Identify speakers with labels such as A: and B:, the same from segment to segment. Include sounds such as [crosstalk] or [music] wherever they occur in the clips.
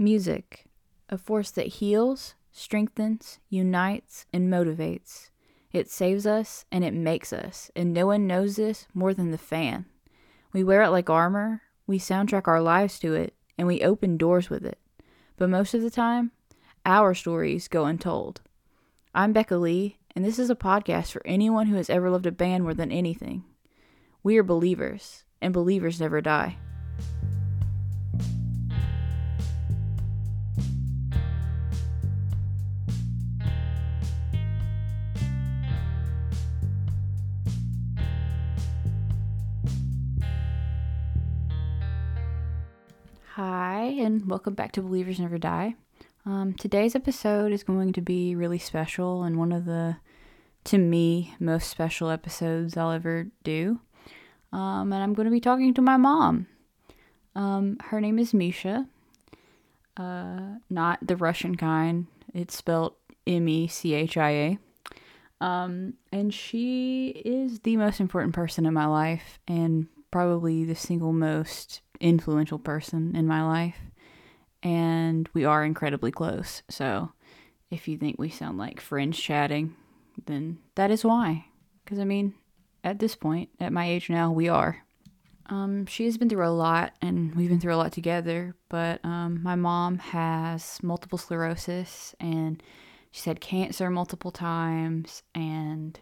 A: Music, a force that heals, strengthens, unites, and motivates. It saves us and it makes us, and no one knows this more than the fan. We wear it like armor, we soundtrack our lives to it, and we open doors with it. But most of the time, our stories go untold. I'm Becca Lee, and this is a podcast for anyone who has ever loved a band more than anything. We are believers, and believers never die. Hi, and welcome back to Believers Never Die. Um, today's episode is going to be really special and one of the, to me, most special episodes I'll ever do. Um, and I'm going to be talking to my mom. Um, her name is Misha, uh, not the Russian kind. It's spelled M E C H I A. Um, and she is the most important person in my life and probably the single most influential person in my life. And we are incredibly close. So if you think we sound like friends chatting, then that is why. Because I mean, at this point, at my age now, we are. Um, she has been through a lot, and we've been through a lot together. But um, my mom has multiple sclerosis, and she's had cancer multiple times. And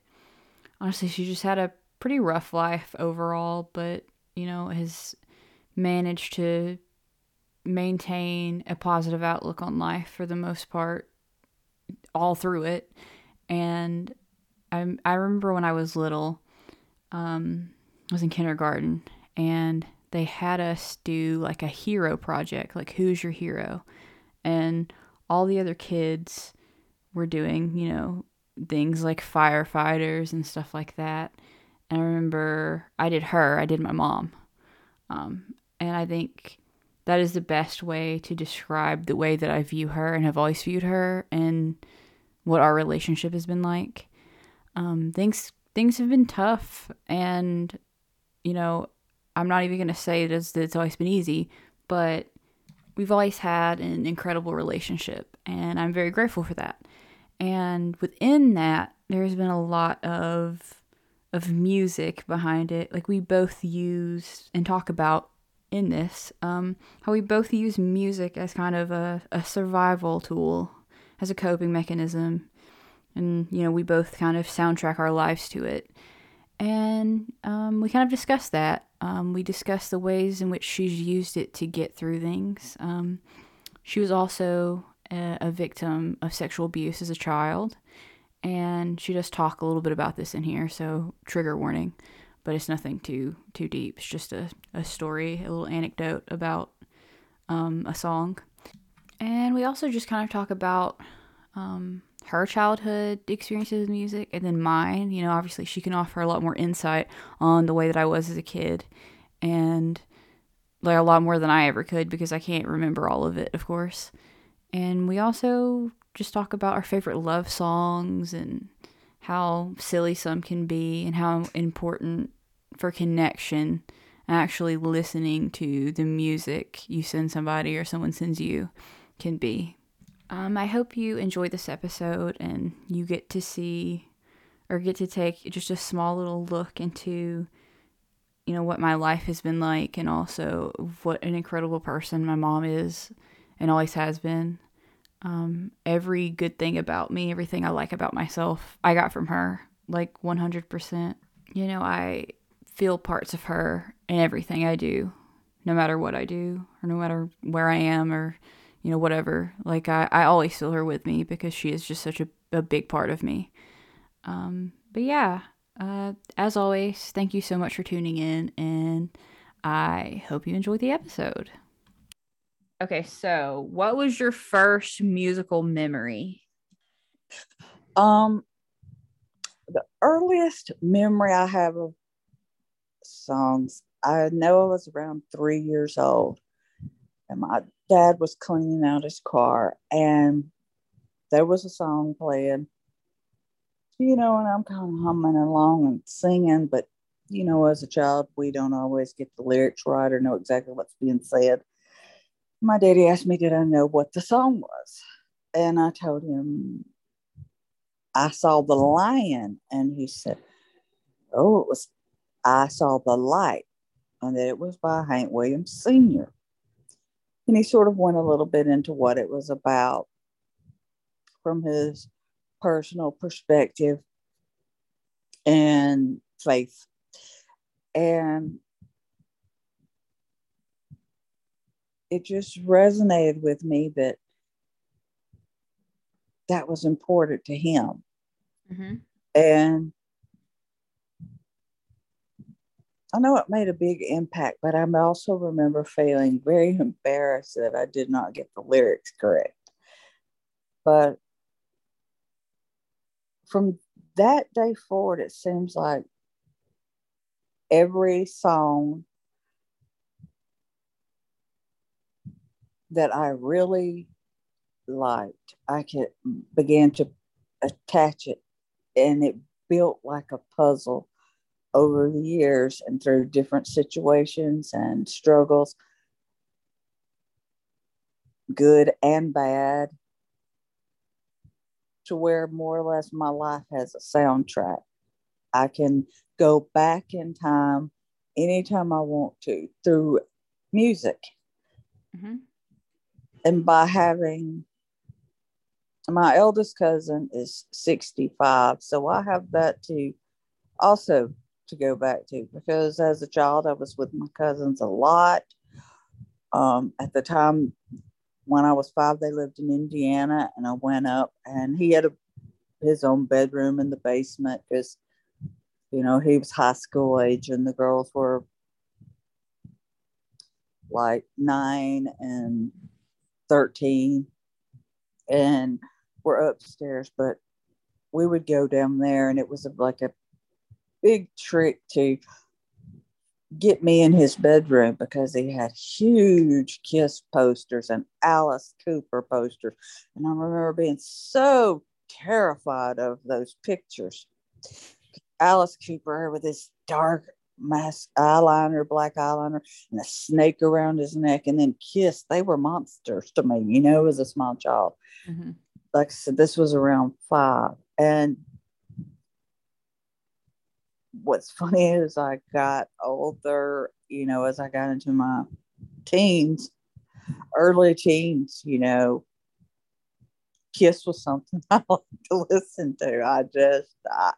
A: honestly, she just had a pretty rough life overall. But you know, has managed to maintain a positive outlook on life for the most part all through it. And i i remember when i was little um i was in kindergarten and they had us do like a hero project like who's your hero? And all the other kids were doing you know things like firefighters and stuff like that. And i remember i did her i did my mom. Um, and I think that is the best way to describe the way that I view her and have always viewed her and what our relationship has been like. Um, things things have been tough, and you know, I'm not even gonna say that it's always been easy, but we've always had an incredible relationship, and I'm very grateful for that. And within that, there's been a lot of of music behind it. Like we both use and talk about in this, um, how we both use music as kind of a, a survival tool, as a coping mechanism. And, you know, we both kind of soundtrack our lives to it. And um, we kind of discussed that. Um, we discussed the ways in which she's used it to get through things. Um, she was also a, a victim of sexual abuse as a child. And she does talk a little bit about this in here, so trigger warning but it's nothing too too deep. It's just a, a story, a little anecdote about um, a song. And we also just kind of talk about um, her childhood experiences with music and then mine. You know, obviously she can offer a lot more insight on the way that I was as a kid and like a lot more than I ever could because I can't remember all of it, of course. And we also just talk about our favorite love songs and how silly some can be and how important for connection actually listening to the music you send somebody or someone sends you can be. Um, I hope you enjoy this episode and you get to see or get to take just a small little look into you know what my life has been like and also what an incredible person my mom is and always has been um, every good thing about me everything i like about myself i got from her like 100% you know i feel parts of her in everything I do, no matter what I do or no matter where I am or, you know, whatever. Like, I, I always feel her with me because she is just such a, a big part of me. Um, but yeah, uh, as always, thank you so much for tuning in and I hope you enjoyed the episode. Okay, so what was your first musical memory?
B: Um, the earliest memory I have of songs. I know I was around three years old, and my dad was cleaning out his car, and there was a song playing. You know, and I'm kind of humming along and singing, but you know, as a child, we don't always get the lyrics right or know exactly what's being said. my daddy asked me, Did I know what the song was? And I told him, I saw the lion. And he said, Oh, it was, I saw the light. And that it was by Hank Williams Sr. And he sort of went a little bit into what it was about from his personal perspective and faith. And it just resonated with me that that was important to him. Mm-hmm. And I know it made a big impact, but I also remember feeling very embarrassed that I did not get the lyrics correct. But from that day forward, it seems like every song that I really liked, I could begin to attach it, and it built like a puzzle over the years and through different situations and struggles, good and bad, to where more or less my life has a soundtrack. I can go back in time anytime I want to through music. Mm-hmm and by having my eldest cousin is 65 so i have that to also to go back to because as a child i was with my cousins a lot. Um, at the time when i was five they lived in indiana and i went up and he had a, his own bedroom in the basement because you know he was high school age and the girls were like nine and 13 and we're upstairs, but we would go down there and it was like a big trick to get me in his bedroom because he had huge kiss posters and Alice Cooper posters. And I remember being so terrified of those pictures. Alice Cooper with his dark mask eyeliner, black eyeliner, and a snake around his neck, and then Kiss. They were monsters to me, you know, as a small child. Mm-hmm. Like I said, this was around five. And what's funny is I got older, you know, as I got into my teens, early teens, you know, Kiss was something [laughs] I like to listen to. I just, I,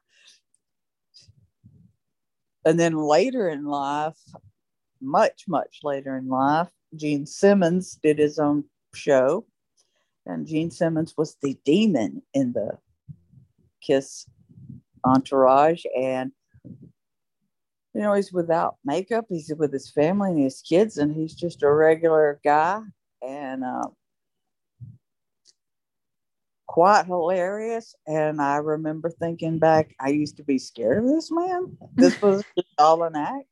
B: and then later in life, much, much later in life, Gene Simmons did his own show. And Gene Simmons was the demon in the Kiss entourage. And, you know, he's without makeup, he's with his family and his kids, and he's just a regular guy. And uh, quite hilarious. And I remember thinking back, I used to be scared of this man. This [laughs] was all an act.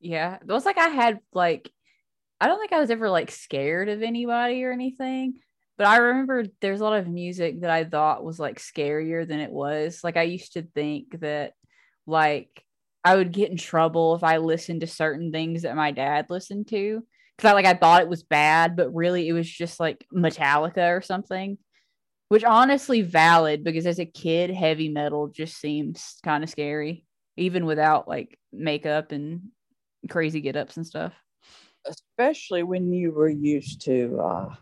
A: Yeah. It was like I had like I don't think I was ever like scared of anybody or anything. But I remember there's a lot of music that I thought was like scarier than it was. Like I used to think that like I would get in trouble if I listened to certain things that my dad listened to. Cause I like I thought it was bad, but really it was just like Metallica or something which honestly valid because as a kid heavy metal just seems kind of scary even without like makeup and crazy get ups and stuff
B: especially when you were used to uh,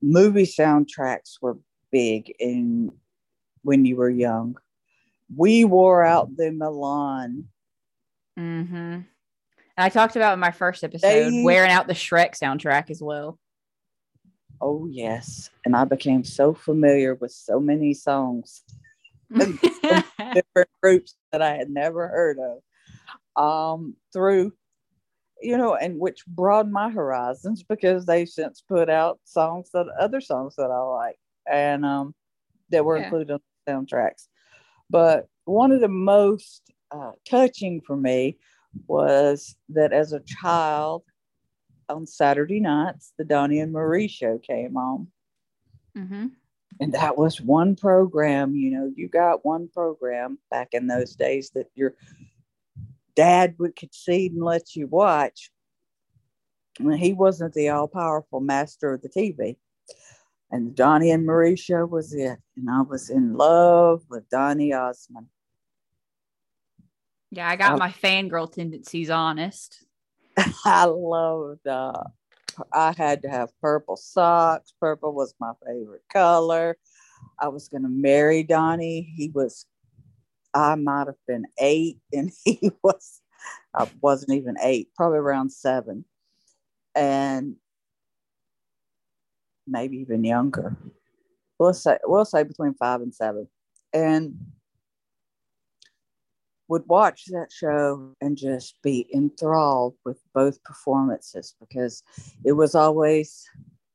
B: movie soundtracks were big in when you were young we wore out the mulan
A: mm-hmm and i talked about in my first episode they, wearing out the shrek soundtrack as well
B: Oh, yes. And I became so familiar with so many songs [laughs] different groups that I had never heard of um, through, you know, and which broadened my horizons because they since put out songs that other songs that I like and um, that were yeah. included on soundtracks. But one of the most uh, touching for me was that as a child, on Saturday nights, the Donny and Marie show came on. Mm-hmm. And that was one program, you know, you got one program back in those days that your dad would concede and let you watch. when he wasn't the all powerful master of the TV. And Donny and Marie show was it. And I was in love with Donny Osmond.
A: Yeah, I got my fangirl tendencies honest. [laughs]
B: I loved uh I had to have purple socks. Purple was my favorite color. I was gonna marry Donny. He was I might have been eight [laughs] and he was I wasn't even eight, probably around seven. And maybe even younger. We'll say we'll say between five and seven. And would watch that show and just be enthralled with both performances because it was always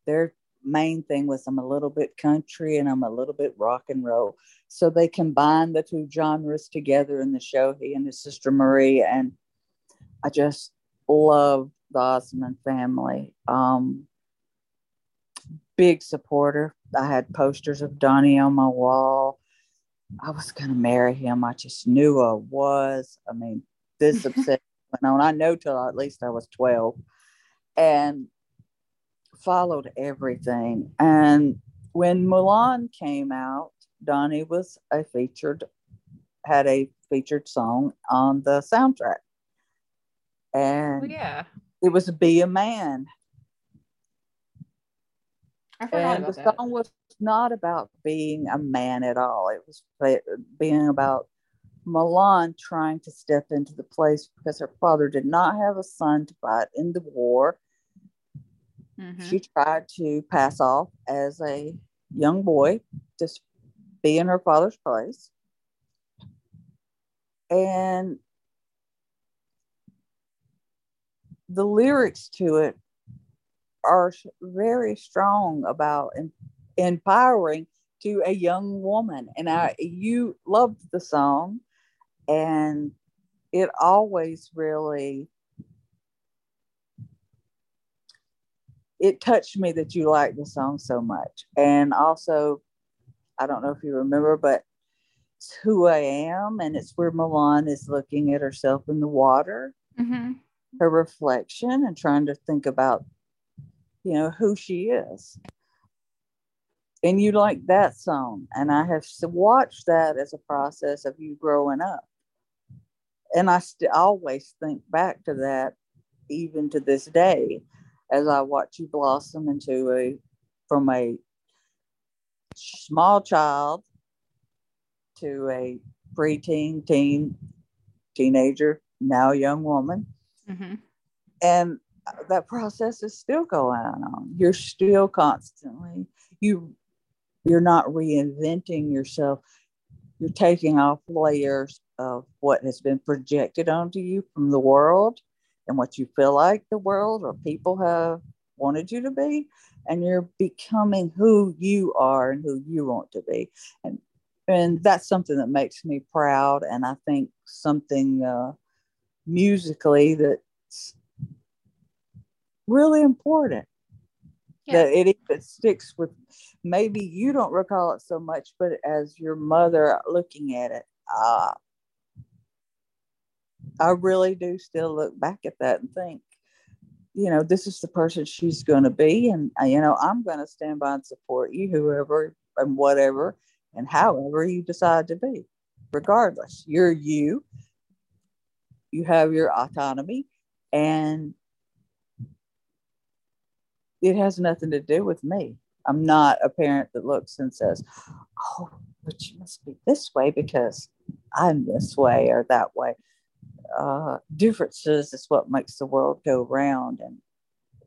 B: their main thing was I'm a little bit country and I'm a little bit rock and roll. So they combined the two genres together in the show, he and his sister Marie. And I just love the Osmond family. Um, big supporter. I had posters of Donny on my wall. I was going to marry him. I just knew I was. I mean, this [laughs] obsession went on. I know till at least I was 12 and followed everything. And when Mulan came out, Donny was a featured, had a featured song on the soundtrack. And
A: oh, yeah,
B: it was Be a Man. And the that. song was not about being a man at all. It was being about Mulan trying to step into the place because her father did not have a son to fight in the war. Mm-hmm. She tried to pass off as a young boy, just be in her father's place. And the lyrics to it are very strong about empowering to a young woman. And I, you loved the song, and it always really it touched me that you liked the song so much. And also, I don't know if you remember, but it's who I am, and it's where Mulan is looking at herself in the water, mm-hmm. her reflection, and trying to think about, you know, who she is. And you like that song. And i have watched that as a process of you growing up. And i still always think back to that even to this day as i watch you blossom into a from a small child to a preteen teen teenager now young woman. Mm-hmm. and that process is still going on you're still constantly you you're not reinventing yourself. You're taking off layers of what has been projected onto you from the world and what you feel like the world or people have wanted you to be. And you're becoming who you are and who you want to be. And and that's something that makes me proud and i think something uh, musically that's really important. Yeah. that it, it sticks with maybe you don't recall it so much but as your mother looking at it uh, i really do still look back at that and think you know this is the person she's going to be and uh, you know i'm going to stand by and support you whoever and whatever and however you decide to be. Regardless you're you. You have your autonomy and it has nothing to do with me. I'm not a parent that looks and says, "Oh, but you must be this way because I'm this way or that way." Uh, differences is what makes the world go round, and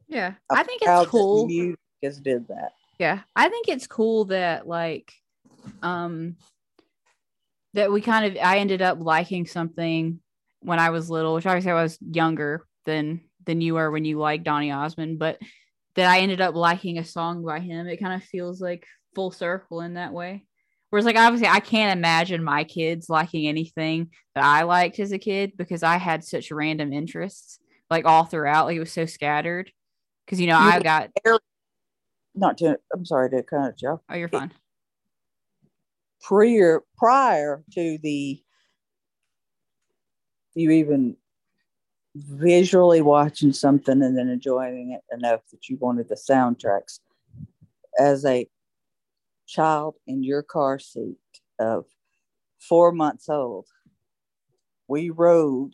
A: yeah, I'm think it's cool.
B: Music has did that.
A: Yeah, I think it's cool that like, um, that we kind of I ended up liking something when I was little, which obviously I was younger than than you are when you like Donny Osmond, but that I ended up liking a song by him. It kind of feels like full circle in that way. Whereas, like, obviously, I can't imagine my kids liking anything that I liked as a kid because I had such random interests, like all throughout. Like, it was so scattered. Because, you know, you I got.
B: Not to, I'm sorry to cut you off.
A: Oh, you're fine.
B: Prior, prior to the, you even visually watching something and then enjoying it enough that you wanted the soundtracks. As a child in your car seat of four months old we rode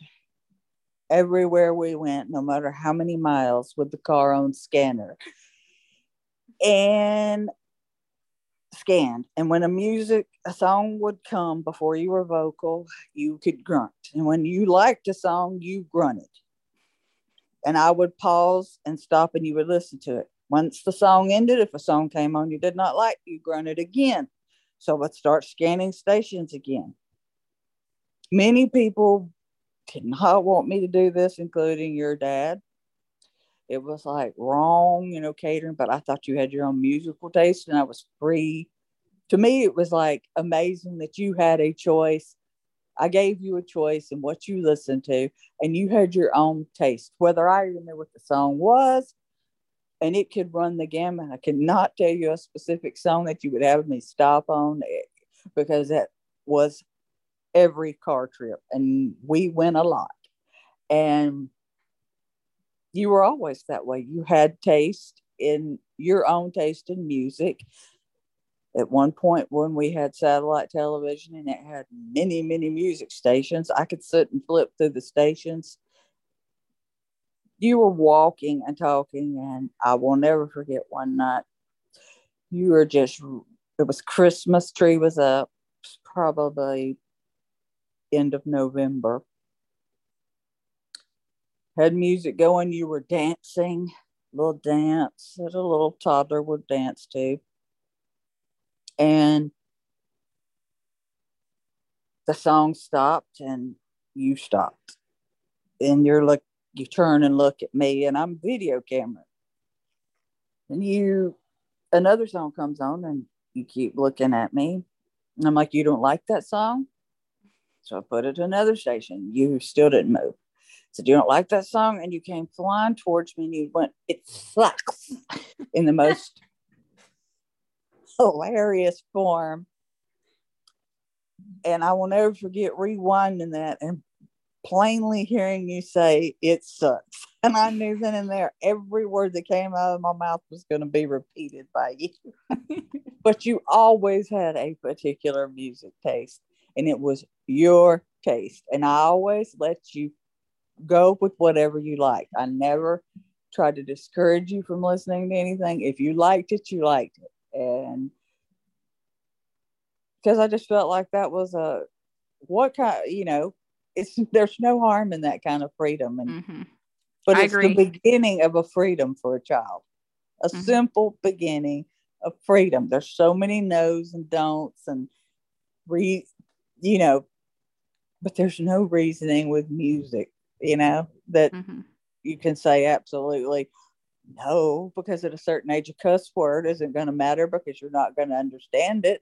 B: everywhere we went no matter how many miles with the car on scanner. And scanned. And when a music, a song would come before you were vocal, you could grunt. And when you liked a song, you grunted. And I would pause and stop and you would listen to it. Once the song ended, if a song came on you did not like, you grunted again. So let's start scanning stations again. Many people did not want me to do this, including your dad it was like wrong, you know, catering, but I thought you had your own musical taste and I was free. To me, it was like amazing that you had a choice. I gave you a choice in what you listened to, and you had your own taste. Whether I remember what the song was, and it could run the gamut. I cannot tell you a specific song that you would have me stop on eh, because that was every car trip, and we went a lot. And you were always that way. You had taste in your own taste in music. At one point, when we had satellite television and it had many, many music stations, I could sit and flip through the stations. You were walking and talking, and I will never forget one night. You were just, it was Christmas tree was up, probably end of November had music going, you were dancing, little dance that a little toddler would dance to. And the song stopped and you stopped. And you're look you turn and look at me and I'm video camera. And you another song comes on and you keep looking at me. And I'm like, you don't like that song? So I put it to another station. You still didn't move said, You don't like that song? And you came flying towards me and you went, It sucks in the most [laughs] hilarious form. And I will never forget rewinding that and plainly hearing you say, It sucks. [laughs] And I knew then and there every word that came out of my mouth was going to be repeated by you. [laughs] but you always had a particular music taste, and it was your taste. And I always let you go with whatever you like. I never tried to discourage you from listening to anything. If you liked it, you liked it. And because I just felt like that was a what kind, you know, it's [laughs] there's no harm in that kind of freedom. And mm-hmm. but I it's agree. the beginning of a freedom for a child. A mm-hmm. simple beginning of freedom. There's so many no's and don'ts and re you know, but there's no reasoning with music you know, that mm-hmm. you can say absolutely no, because at a certain age, a cuss word isn't going to matter because you're not going to understand it.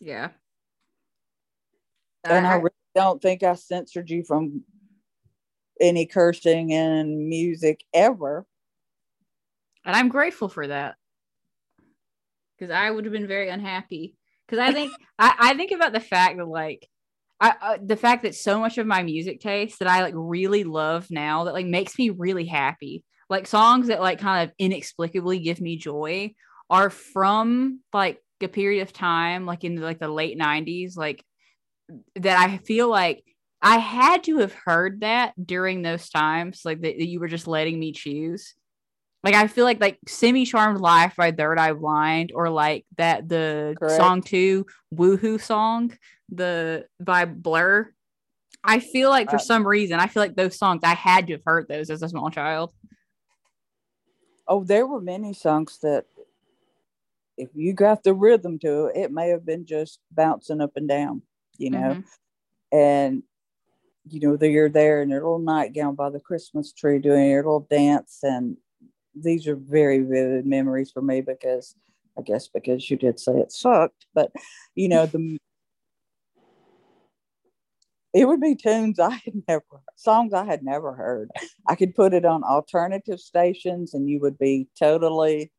A: Yeah.
B: And I, I really don't think I censored you from any cursing in music ever.
A: And I'm grateful for that. Because I would have been very unhappy. Because I think [laughs] I, I think about the fact that like I, uh, the fact that so much of my music taste that I like really love now that like makes me really happy. Like songs that like kind of inexplicably give me joy are from like a period of time like in like the late 90s like that I feel like I had to have heard that during those times like that, that you were just letting me choose. Like I feel like like Semi Charmed Life by Third Eye Blind or like that the Correct. song two Woohoo song the by Blur. I feel like for uh, some reason I feel like those songs I had to have heard those as a small child.
B: Oh, there were many songs that if you got the rhythm to it, it may have been just bouncing up and down, you know. Mm-hmm. And you know, you're there in your little nightgown by the Christmas tree doing your little dance and these are very vivid memories for me because I guess because you did say it sucked, but you know the it would be tunes I had never songs I had never heard. I could put it on alternative stations and you would be totally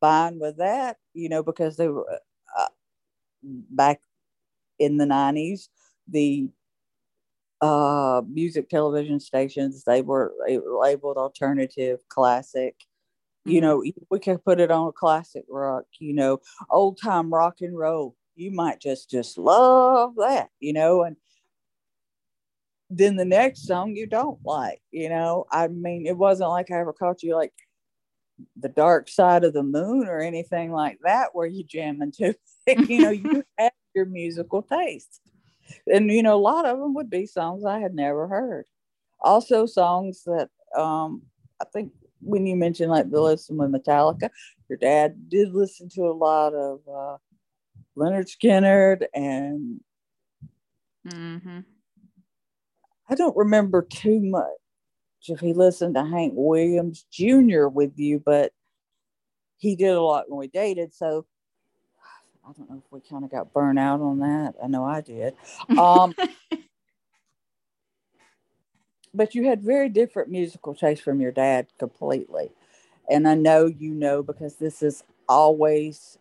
B: fine with that, you know, because they were uh, back in the 90s, the uh, music television stations. They were, labeled alternative, classic. You
A: Mm-hmm.
B: know, we could put it on a classic rock. You know, old time rock and roll. You might just just love that. You know, and then the next song you don't like. You know, I mean, it wasn't like I ever caught you like the dark side of the moon or anything like that where you jam into [laughs] you know you [laughs] have your musical taste and you know a lot of them would be songs i had never heard also songs that um i think when you mentioned like the listen with metallica your dad did listen to a lot of uh lynyrd skynyrd and
A: Mm-hmm.
B: i don't remember too much if he listened to hank williams jr with you but he did a lot when we dated so I don't know if we kind of got burnt out on that. I know I did. [laughs] Um, but you had very different musical taste from your dad completely. And I know you know because this is always,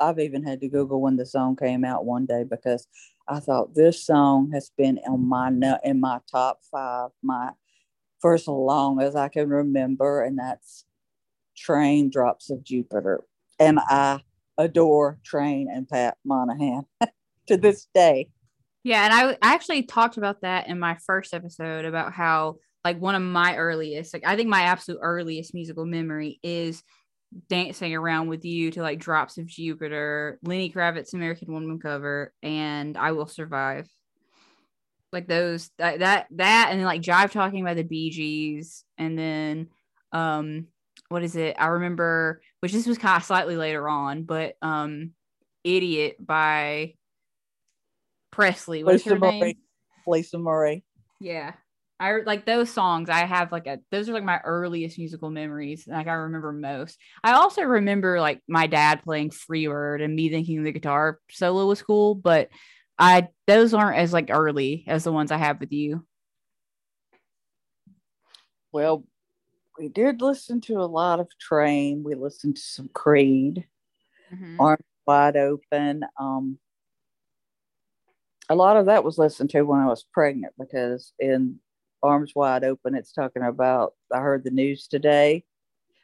B: I've even had to Google when the song came out one day because I thought this song has been on my in my top five, my for as long as I can remember, and that's Train Drops of Jupiter. And I adore Train and Pat Monahan [laughs] to this day.
A: Yeah, and I, I actually talked about that in my first episode about how like one of my earliest, like I think my absolute earliest musical memory is dancing around with you to like Drops of Jupiter, Lenny Kravitz American Woman cover, and I Will Survive. Like those that that, that and then like Jive talking about the Bee Gees, and then um what is it? I remember which this was kind of slightly later on, but um Idiot by Presley. What's
B: Lisa
A: her
B: Marie.
A: name?
B: Lisa Marie.
A: Yeah. I like those songs. I have like a those are like my earliest musical memories. Like I remember most. I also remember like my dad playing Freebird and me thinking the guitar solo was cool, but I those aren't as like early as the ones I have with you.
B: Well, we did listen to a lot of Train. We listened to some Creed,
A: Mhm.
B: Arms Wide Open. Um, a lot of that was listened to when I was pregnant because in Arms Wide Open, it's talking about. I heard the news today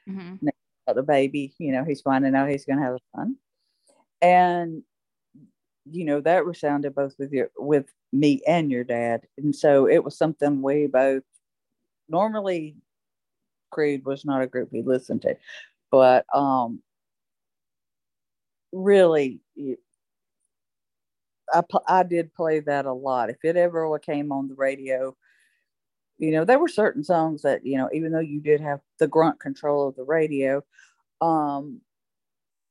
A: Mhm.
B: about the baby. You know, he's finding out he's going to have a son, and you know that resounded both with your with me and your dad, and so it was something we both normally. Creed was not a group we listened to, but um, really, I I did play that a lot. If it ever came on the radio, you know, there were certain songs that you know, even though you did have the grunt control of the radio, um,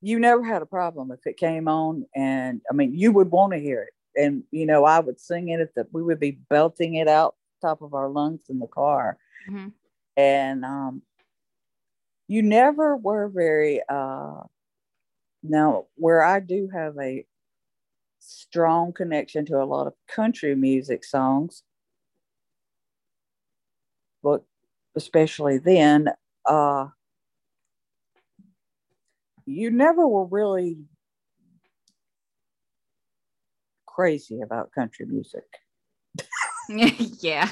B: you never had a problem if it came on, and I mean, you would want to hear it, and you know, I would sing it at the, we would be belting it out top of our lungs in the car,
A: Mhm.
B: And um, you never were very uh, now where I do have a strong connection to a lot of country music songs but especially then uh you never were really crazy about country music [laughs]
A: yeah.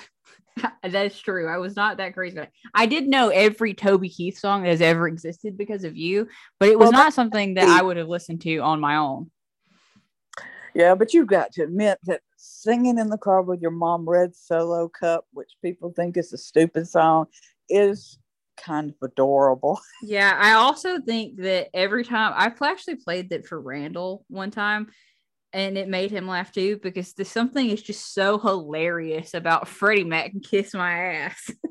A: [laughs] That's true. I was not that crazy. I did know every Toby Keith song that has ever existed because of you, but it was
B: Well,
A: not something that I would have listened to on my own.
B: yeah but you've got to admit that singing in the car with your mom red solo cup which people think is a stupid song is kind of adorable [laughs]
A: Yeah, I also think that every time I pl- actually played that for Randall one time, and it made him laugh too because there's something is just so hilarious about Freddie Mac and Kiss My Ass. [laughs]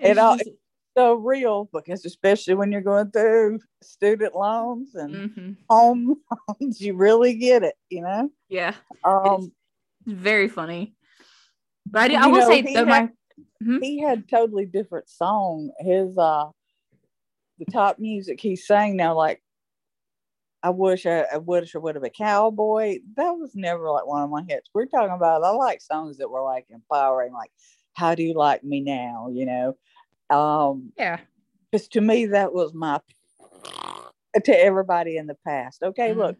B: It
A: It's
B: all-
A: just-
B: so real because especially when you're going through student loans and
A: Mhm.
B: home [laughs] loans you really get it you know
A: yeah,
B: um
A: it's very funny. But I, I will
B: know,
A: say that
B: had-
A: my
B: he had totally different song his uh the top music he sang now like I wish I, I wish I would have a cowboy. That was never like one of my hits. We're talking about I like songs that were like empowering, like "How Do You Like Me Now?" You know, um,
A: yeah,
B: because to me that was my to everybody in the past. Okay,
A: Mhm.
B: look,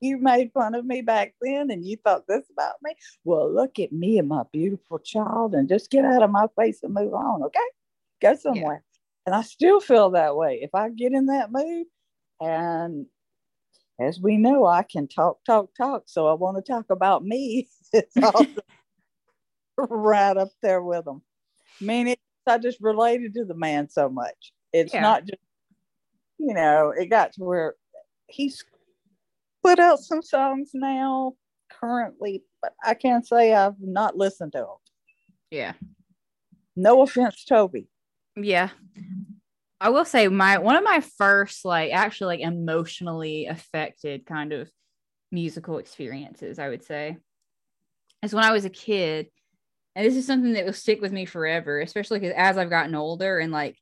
B: you made fun of me back then and you thought this about me. Well, look at me and my beautiful child and just get out of my face and move on. Okay, go somewhere. And I still feel that way. If I get in that mood, and as we know, I can talk, talk, talk. So I want to talk about me. [laughs] it's [laughs] right up there with them. I mean, it, I just related to the man so much. It's
A: Yeah.
B: not just, you know, it got to where he's put out some songs now currently, but I can't say I've not listened to them.
A: Yeah.
B: No offense, Toby.
A: Yeah. I will say my one of my first like actually like emotionally affected kind of musical experiences, I would say, is when I was a kid. And this is something that will stick with me forever, especially because as I've gotten older and like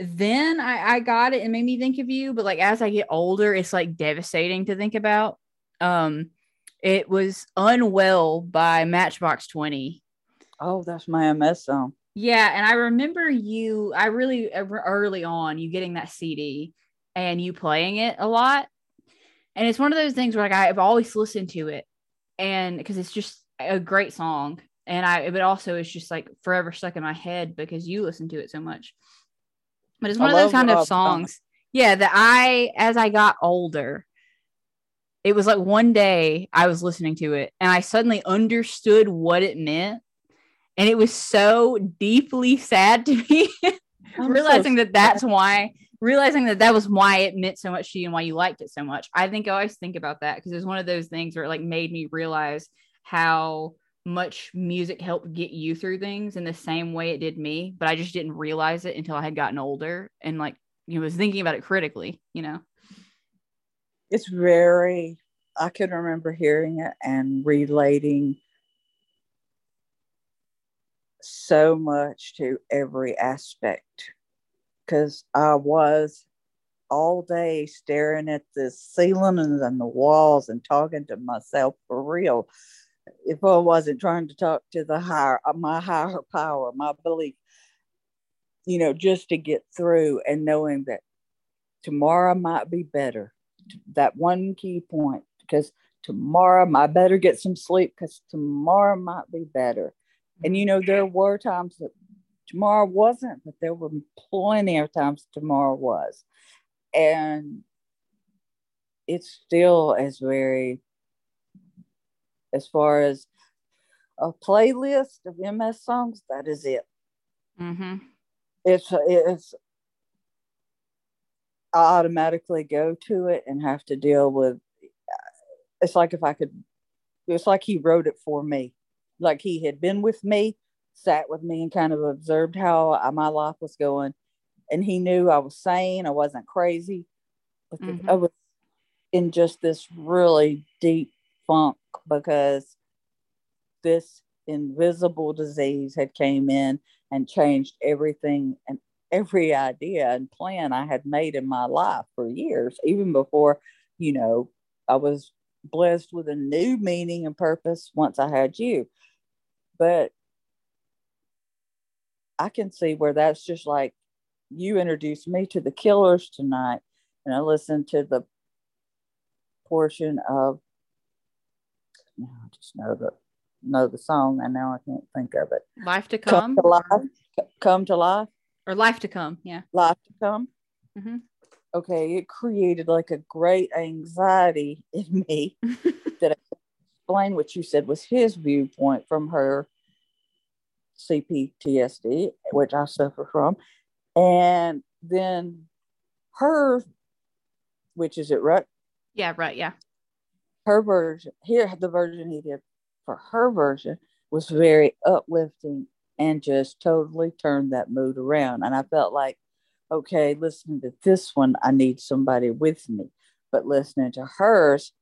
A: then I, I got it and made me think of you. But like as I get older, it's like devastating to think about. Um it was Unwell by Matchbox 20.
B: Oh, that's my MS song.
A: Yeah, and I remember you. I really early on you getting that CD and you playing it a lot, and it's one of those things where like I've always listened to it, and because it's just a great song, and I but also it's just like forever stuck in my head because you listen to it so much. But it's
B: I
A: one of those kind of songs, yeah, that I as I got older. It was like one day I was listening to it and I suddenly understood what it meant. And it was so deeply sad to me [laughs]
B: I'm so
A: realizing that that's why realizing that that was why it meant so much to you and why you liked it so much. I think i always think about that because it's one of those things where it like made me realize how much music helped get you through things in the same way it did me but i just didn't realize it until i had gotten older and like you know was thinking about it critically you know?
B: It's very i can remember hearing it and relating so much to every aspect because i was all day staring at the ceiling and the walls and talking to myself for real if i wasn't trying to talk to the higher uh, my higher power my belief you know just to get through and knowing that tomorrow might be better that one key point because tomorrow I better get some sleep because tomorrow might be better. And you know, there were times that tomorrow wasn't, but there were plenty of times tomorrow was. And it still is very, as far as a playlist of MS songs, that is it.
A: mm-hmm.
B: It's, it's, I automatically go to it and have to deal with it's like if I could it's like he wrote it for me. Like he had been with me, sat with me and kind of observed how my life was going. And he knew I was sane, I wasn't crazy. But
A: Mhm.
B: I was in just this really deep funk because this invisible disease had came in and changed everything and every idea and plan I had made in my life for years, even before, you know, I was blessed with a new meaning and purpose once I had you. But I can see where that's just like you introduced me to the killers tonight, and I listened to the portion of I just know the know the song and now I can't think of it.
A: life to
B: Come
A: come,
B: to life. Come to life.
A: or life to come yeah
B: Life to come.
A: Mm-hmm.
B: Okay, it created like a great anxiety in me [laughs] that I explain what you said was his viewpoint from her CPTSD, which I suffer from, and then her, which is it right?
A: yeah right yeah
B: Her version here, the version he did for her version was very uplifting and just totally turned that mood around. And I felt like, okay, listening to this one, I need somebody with me, but listening to hers,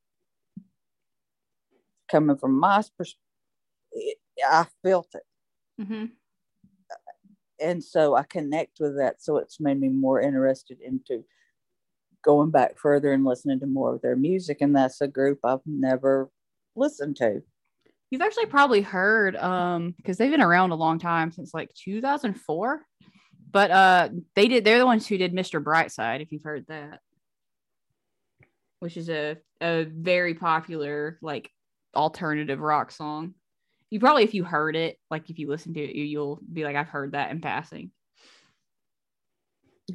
B: coming from my perspective, I felt it.
A: mm-hmm.
B: and so I connect with that. So it's made me more interested into going back further and listening to more of their music. And that's a group I've never listened to.
A: You've actually probably heard um because they've been around a long time since like 2004. But uh they did they're the ones who did Mr. Brightside if you've heard that. which is a a very popular like alternative rock song. You probably if you heard it, like if you listen to it, you, you'll be like, I've heard that in passing.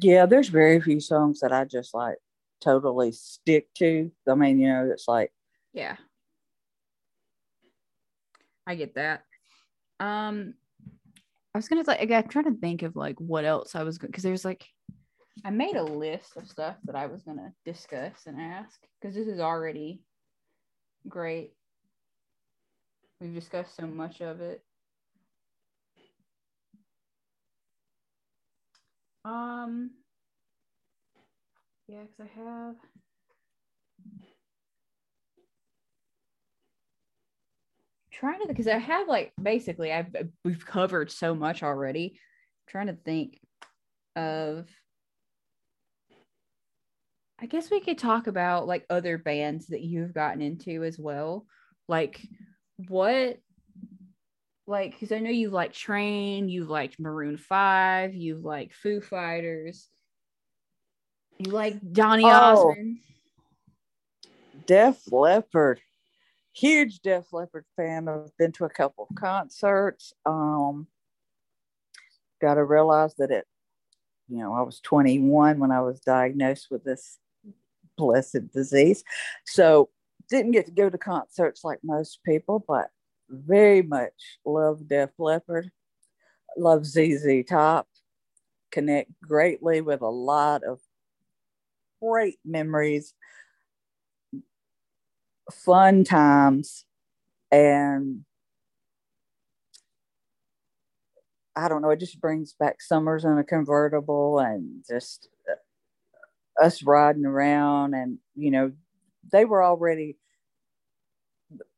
B: Yeah, there's very few songs that I just like totally stick to. I mean, you know, it's like
A: Yeah. I get that. Um I was gonna like I'm trying to think of like what else I was because there's like I made a list of stuff that I was gonna discuss and ask because this is already great. We've discussed so much of it. Um yeah, because I have trying to because I have like basically I've we've covered so much already. I'm trying to think of I guess we could talk about like other bands that you've gotten into as well. Like what like because I know you've like Train, you've liked Maroon 5, you've like Foo Fighters, you like Donny oh, Osmond.
B: Def Leppard. Huge Def Leppard fan. I've been to a couple of concerts. Um gotta realize that it you know, I was 21 when I was diagnosed with this blessed disease. So didn't get to go to concerts like most people, but very much love Def Leppard, love ZZ Top, connect greatly with a lot of great memories, fun times, and I don't know, it just brings back summers in a convertible and just us riding around and you know they were already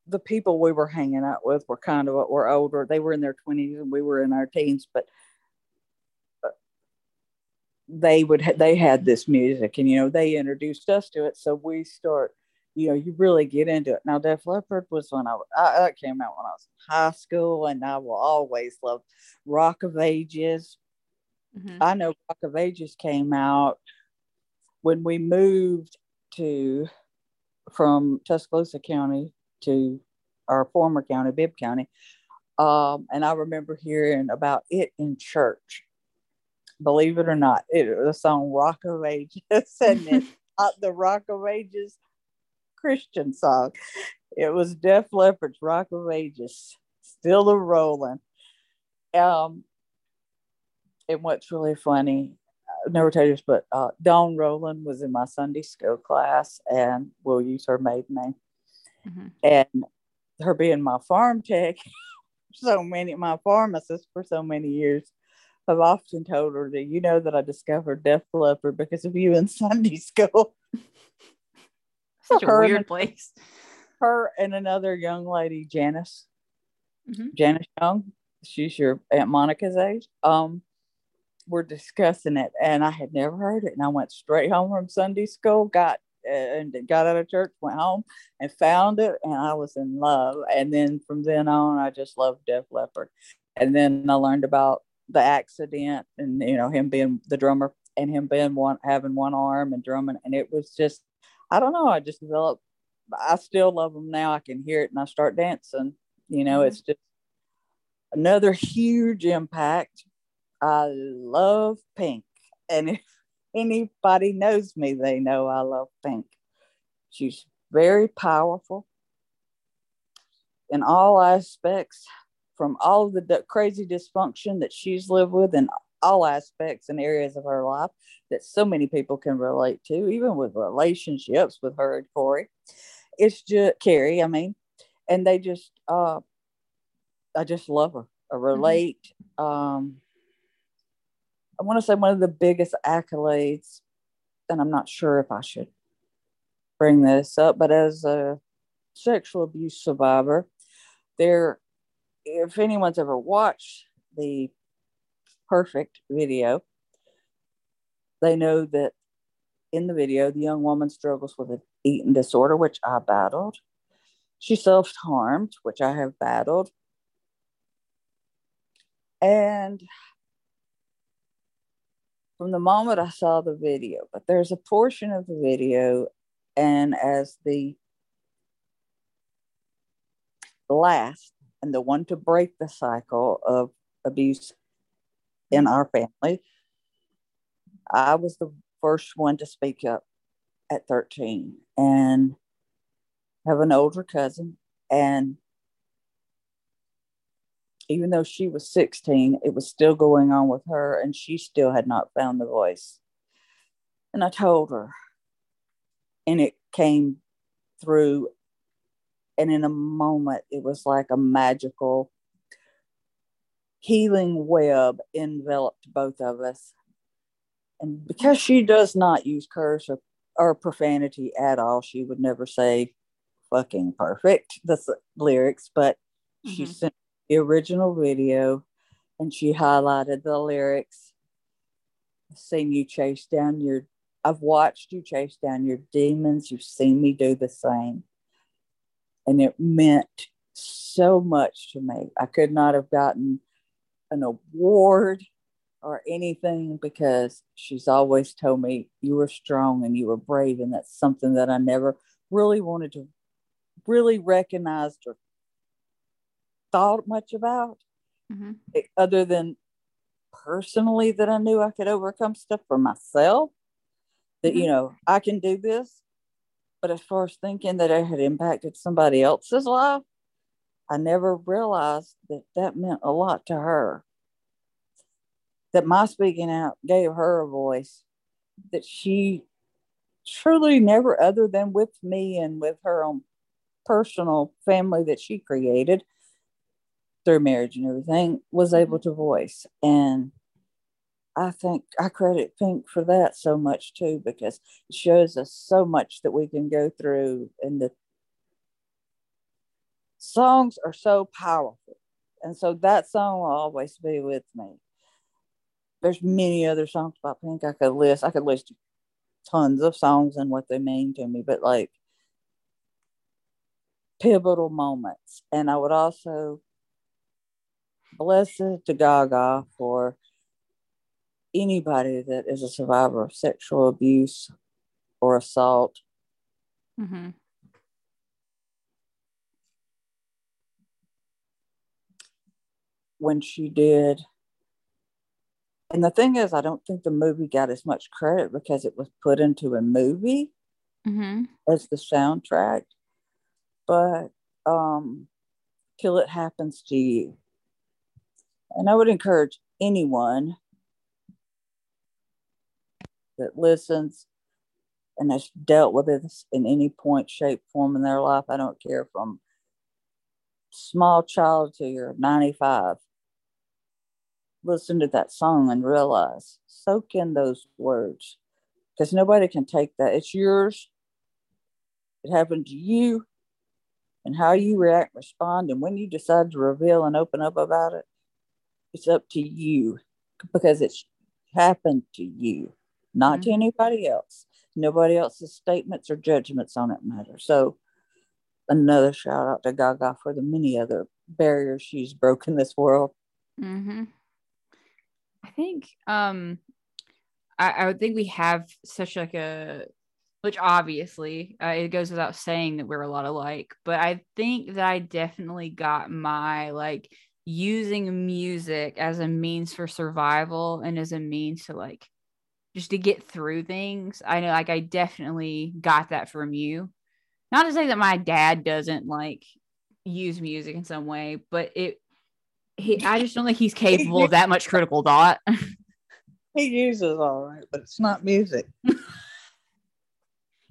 B: the people we were hanging out with were kind of were older. They were in their 20s and we were in our teens but uh, they would ha- they had this music and you know they introduced us to it. So we start you know you really get into it. Now def leppard was when i, I that came out when i was in high school and i will always love rock of ages. Mm-hmm. i know rock of ages came out when we moved to from Tuscaloosa County to our former county, Bibb County, um, and I remember hearing about it in church. Believe it or not, it was on "Rock of Ages," and it's not the Rock of Ages Christian song. It was Def Leppard's "Rock of Ages," still a rolling. Um, and what's really funny never told you this, but uh, Dawn Rowland was in my Sunday school class, and we'll use her maiden name. Mm-hmm. And her being my pharm tech, [laughs] so many my pharmacist for so many years, I've often told her that you know that I discovered Def Leppard because of you in [laughs] Sunday school.
A: Such a weird and, place.
B: Her and another young lady, Janice, mm-hmm. Janice Young. She's your Aunt Monica's age. Um, were discussing it, and I had never heard it. And I went straight home from Sunday school, got and got out of church, went home, and found it, and I was in love. And then from then on, I just loved Def Leppard. And then I learned about the accident, and you know him being the drummer, and him being one having one arm and drumming, and it was just, I don't know, I just developed. I still love them now. I can hear it, and I start dancing. You know, mm-hmm. it's just another huge impact I love pink. And if anybody knows me, they know I love pink. She's very powerful in all aspects, from all the d- crazy dysfunction that she's lived with in all aspects and areas of her life that so many people can relate to, even with relationships with her and Corey. It's just Carey, I mean, and they just, uh, I just love her. I mm-hmm. relate. Mm-hmm. Um, I want to say one of the biggest accolades, and I'm not sure if I should bring this up, but as a sexual abuse survivor, there, if anyone's ever watched the perfect video, they know that in the video, the young woman struggles with an eating disorder, which I battled. She self harmed, which I have battled. And from the moment I saw the video, but there's a portion of the video, And as the last and the one to break the cycle of abuse in our family, I was the first one to speak up at 13 and have an older cousin. And even though she was 16, it was still going on with her, and she still had not found the voice. And I told her, and it came through. And in a moment, it was like a magical healing web enveloped both of us. And because she does not use curse or, or profanity at all, she would never say fucking perfect, the lyrics, but mm-hmm. she sent the original video and she highlighted the lyrics. Seen you chase down your, I've watched you chase down your demons. You've seen me do the same. And it meant so much to me. I could not have gotten an award or anything because she's always told me you were strong and you were brave. And that's something that I never really wanted to really recognize or thought much about mm-hmm. other than personally that I knew I could overcome stuff for myself that mm-hmm. you know I can do this but as far as thinking that it had impacted somebody else's life I never realized that that meant a lot to her that my speaking out gave her a voice that she truly never other than with me and with her own personal family that she created through marriage and everything was mm-hmm. able to voice. And i think i credit pink for that so much too because it shows us so much that we can go through and the songs are so powerful. And so that song will always be with me. There's many other songs about pink. I could list i could list tons of songs and what they mean to me but like pivotal moments. And i would also blessed to Gaga for anybody that is a survivor of sexual abuse or assault. Mm-hmm. When she did. And the thing is, I don't think the movie got as much credit because it was put into a movie mm-hmm. as the soundtrack. But um, Till It Happens to You and I would encourage anyone that listens and has dealt with this in any point, shape, form in their life. I don't care from small child to your 95. Listen to that song and realize, soak in those words because nobody can take that. It's yours. It happened to you. And how you react, respond, and when you decide to reveal and open up about it, it's up to you because it's happened to you, not mm-hmm. to anybody else. Nobody else's statements or judgments on it matter. So, another shout out to Gaga for the many other barriers she's broken this world.
A: Mm-hmm. I think, um, I, I would think we have such like a, which obviously uh, it goes without saying that we're a lot alike, but I think that I definitely got my like using music as a means for survival and as a means to like just to get through things. I know like I definitely got that from you. Not to say that my dad doesn't like use music in some way, but it he I just don't think he's [laughs] capable of that much critical thought. [laughs]
B: he uses all right, but it's not music. [laughs]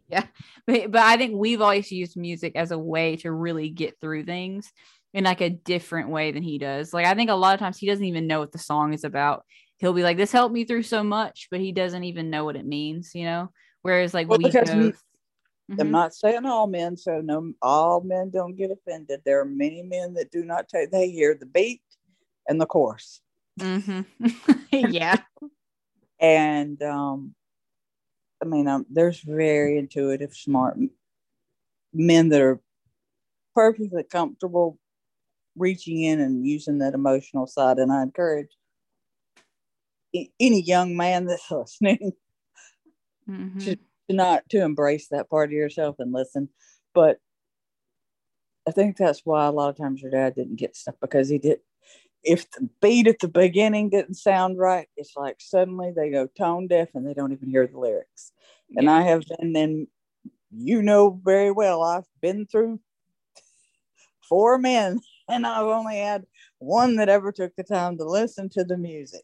A: yeah. But but I think we've always used music as a way to really get through things in like a different way than he does. Like I think a lot of times he doesn't even know what the song is about. He'll be like, "This helped me through so much," but he doesn't even know what it means, you know. Whereas like well, we both.
B: Mm-hmm. I'm not saying all men, so no, all men don't get offended. There are many men that do not take. They hear the beat and the chorus.
A: Mm-hmm. [laughs] yeah.
B: and um, I mean, um, there's very intuitive, smart men that are perfectly comfortable reaching in and using that emotional side. And I encourage any young man that's [laughs] listening mm-hmm. to not to embrace that part of yourself and listen. But I think that's why a lot of times your dad didn't get stuff because he did. If the beat at the beginning didn't sound right, it's like suddenly they go tone deaf and they don't even hear the lyrics. Yeah. And I have been in, you know very well, I've been through four men and I've only had one that ever took the time to listen to the music,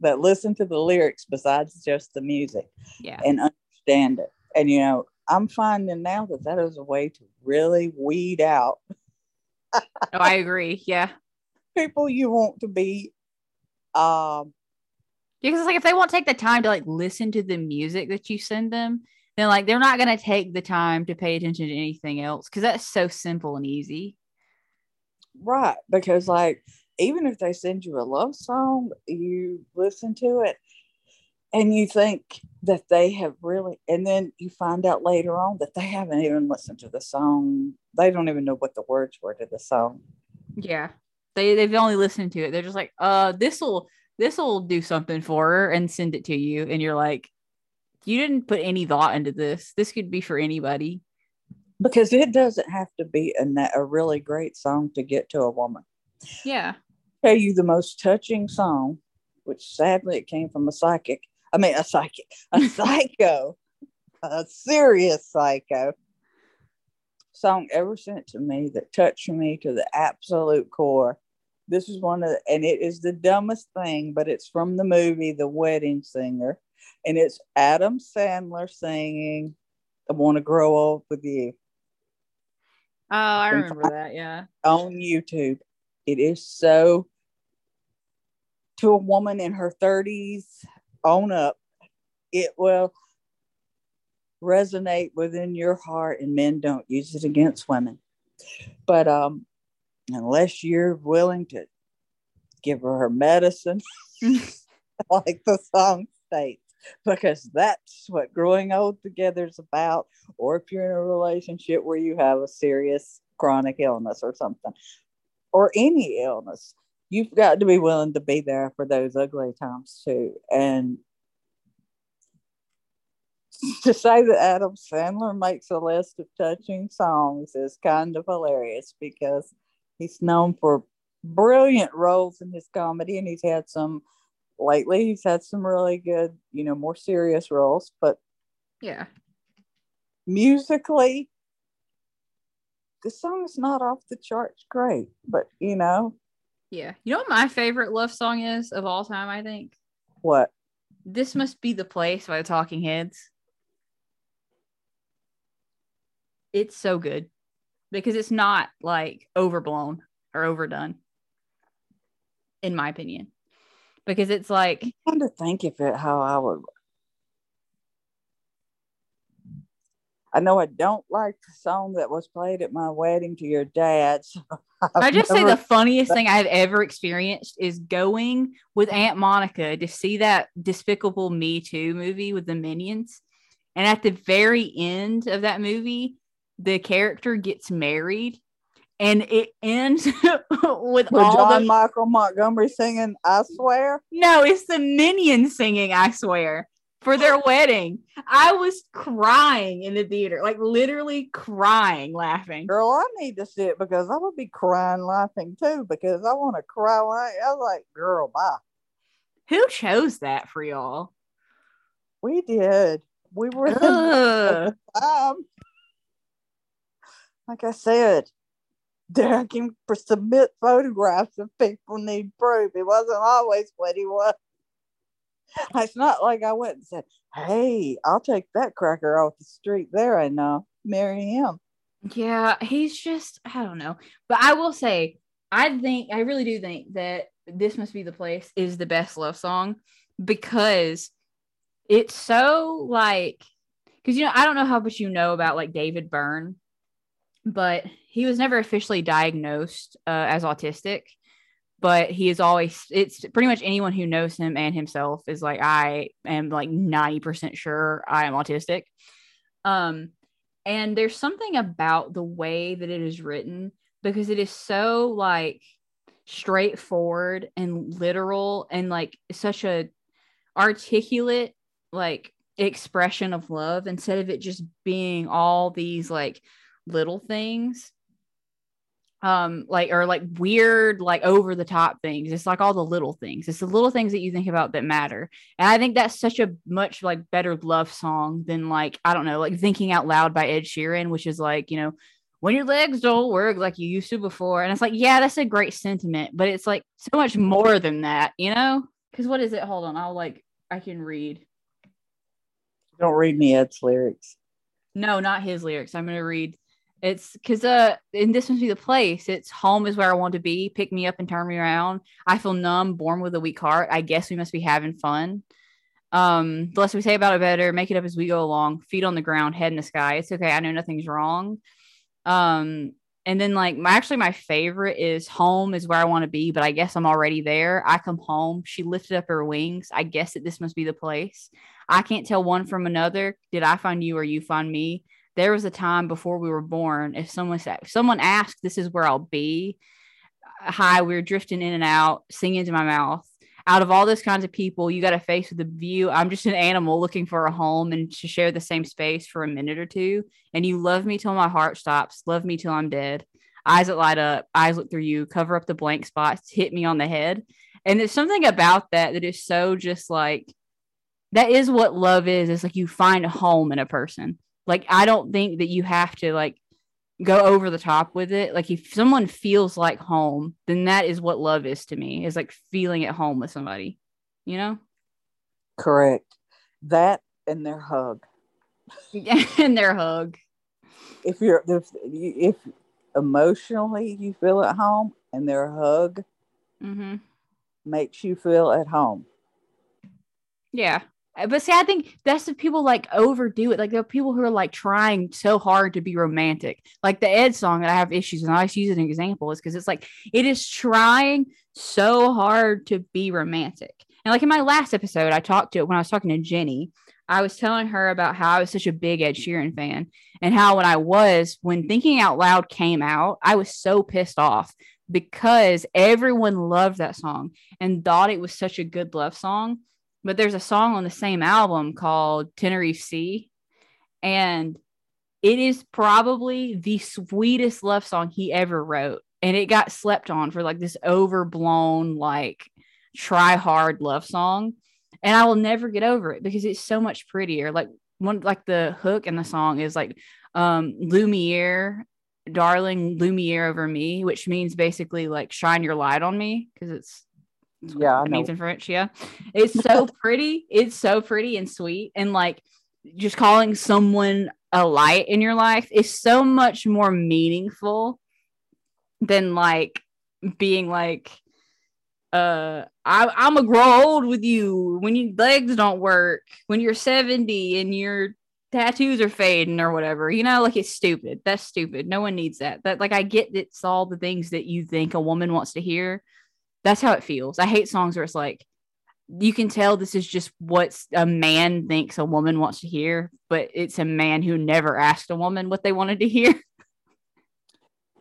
B: that listened to the lyrics besides just the music
A: yeah.
B: and understand it. And, you know, I'm finding now that that is a way to really weed out.
A: oh, I agree. Yeah.
B: People you want to be. Um,
A: because it's like if they won't take the time to like listen to the music that you send them, then like they're not going to take the time to pay attention to anything else because that's so simple and easy.
B: Right. Because, like, even if they send you a love song, you listen to it and you think that they have really, and then you find out later on that they haven't even listened to the song. They don't even know what the words were to the song.
A: Yeah. They, they've only listened to it. They're just like, uh, this will, this will do something for her and send it to you. And you're like, you didn't put any thought into this. This could be for anybody
B: because it doesn't have to be a, a really great song to get to a woman.
A: Yeah.
B: Tell you the most touching song, which sadly it came from a psychic. I mean, a psychic, a [laughs] psycho, a serious psycho song ever sent to me that touched me to the absolute core. This is one of the, and it is the dumbest thing, but it's from the movie The Wedding Singer. And it's Adam Sandler singing, I want to grow old with you.
A: Oh, I remember that. Yeah.
B: On YouTube. It is so to a woman in her 30s on up, it will resonate within your heart and men don't use it against women. But um unless you're willing to give her her medicine, [laughs] like the song states, [laughs] because that's what growing old together is about. Or if you're in a relationship where you have a serious chronic illness or something, or any illness, you've got to be willing to be there for those ugly times too. And to say that Adam Sandler makes a list of touching songs is kind of hilarious because he's known for brilliant roles in his comedy and he's had some lately he's had some really good, you know, more serious roles, but
A: yeah.
B: Musically, the song is not off the charts great, but you know.
A: Yeah. You know what my favorite love song is of all time, I think?
B: What?
A: This Must Be the Place by the Talking Heads. It's so good because it's not like overblown or overdone, in my opinion because it's like
B: I'm trying to think if it how I would. I know I don't like the song that was played at my wedding to your dad. So [laughs]
A: I just never... say the funniest thing I've ever experienced is going with Aunt Monica to see that Despicable Me 2 movie with the Minions. And at the very end of that movie, the character gets married and it ends [laughs] with, with all
B: John
A: the...
B: Michael Montgomery singing "I Swear."
A: No, it's the Minions singing "I Swear" for their wedding. I was crying in the theater, like literally crying, laughing.
B: Girl, I need to see it because I would be crying, laughing too because I want to cry. I, I was like, "Girl, bye."
A: Who chose that for y'all?
B: We did. We were. Like [laughs] I said, I can submit photographs if people need proof. It wasn't always what he was. [laughs] It's not like I went and said, Hey, I'll take that cracker off the street there and uh, marry him.
A: Yeah, he's just, I don't know. But I will say, I think, I really do think that This Must Be the Place is the best love song because it's so like, because, you know, I don't know how much you know about like David Byrne, but he was never officially diagnosed uh, as autistic but he is always it's pretty much anyone who knows him and himself is like i am like 90% sure i am autistic. Um and there's something about the way that it is written because it is so like straightforward and literal and like such a articulate like expression of love instead of it just being all these like little things um like or like weird like over the top things. It's like all the little things. It's the little things that you think about that matter. And i think that's such a much like better love song than like i don't know like thinking out loud by ed sheeran which is like you know when your legs don't work like you used to before. And it's like yeah that's a great sentiment but it's like so much more than that you know? Because what is it? Hold on i'll like i can read.
B: Don't read me ed's lyrics.
A: No not his lyrics. I'm gonna read it's because uh, and this must be the place. It's home is where I want to be. Pick me up and turn me around. I feel numb, born with a weak heart. I guess we must be having fun. Um, the less we say about it, better. Make it up as we go along. Feet on the ground, head in the sky. It's okay. I know nothing's wrong. Um, and then like my actually my favorite is home is where I want to be, but I guess I'm already there. I come home. She lifted up her wings. I guess that this must be the place. I can't tell one from another. Did I find you or you find me? There was a time before we were born if someone said if someone asked this is where i'll be hi we are drifting in and out singing to my mouth. Out of all those kinds of people you got to face with the view i'm just an animal looking for a home and to share the same space for a minute or two and you love me till my heart stops love me till i'm dead. Eyes that light up eyes look through you cover up the blank spots hit me on the head. And there's something about that that is so just like that is what love is it's like you find a home in a person like I don't think that you have to like go over the top with it. Like if someone feels like home, then that is what love is to me. Is like feeling at home with somebody. You know?
B: Correct. That and their hug. [laughs]
A: and their hug.
B: If you're if, if emotionally you feel at home and their hug mm-hmm. makes you feel at home.
A: Yeah. Uh, but see, I think that's the people like overdo it. Like there are people who are like trying so hard to be romantic. Like the Ed song that I have issues, and I always use it as an example is because it's like it is trying so hard to be romantic. And like in my last episode, I talked to it when I was talking to Jenny. I was telling her about how I was such a big Ed Sheeran fan and how when I was, when Thinking Out Loud came out, I was so pissed off because everyone loved that song and thought it was such a good love song but there's a song on the same album called Tenerife Sea, and it is probably the sweetest love song he ever wrote. And it got slept on for like this overblown, like try hard love song. And I will never get over it because it's so much prettier. Like one like the hook in the song is like um Lumiere, darling Lumiere over me, which means basically like shine your light on me because it's
B: yeah,
A: means in French. Yeah, it's so [laughs] pretty. It's so pretty and sweet, and like just calling someone a light in your life is so much more meaningful than like being like uh I, i'm gonna grow old with you when your legs don't work when you're 70 and your tattoos are fading or whatever you know like it's stupid that's stupid no one needs that that like i get it's all the things that you think a woman wants to hear that's how it feels. I hate songs where it's like you can tell this is just what a man thinks a woman wants to hear, but it's a man who never asked a woman what they wanted to hear. [laughs]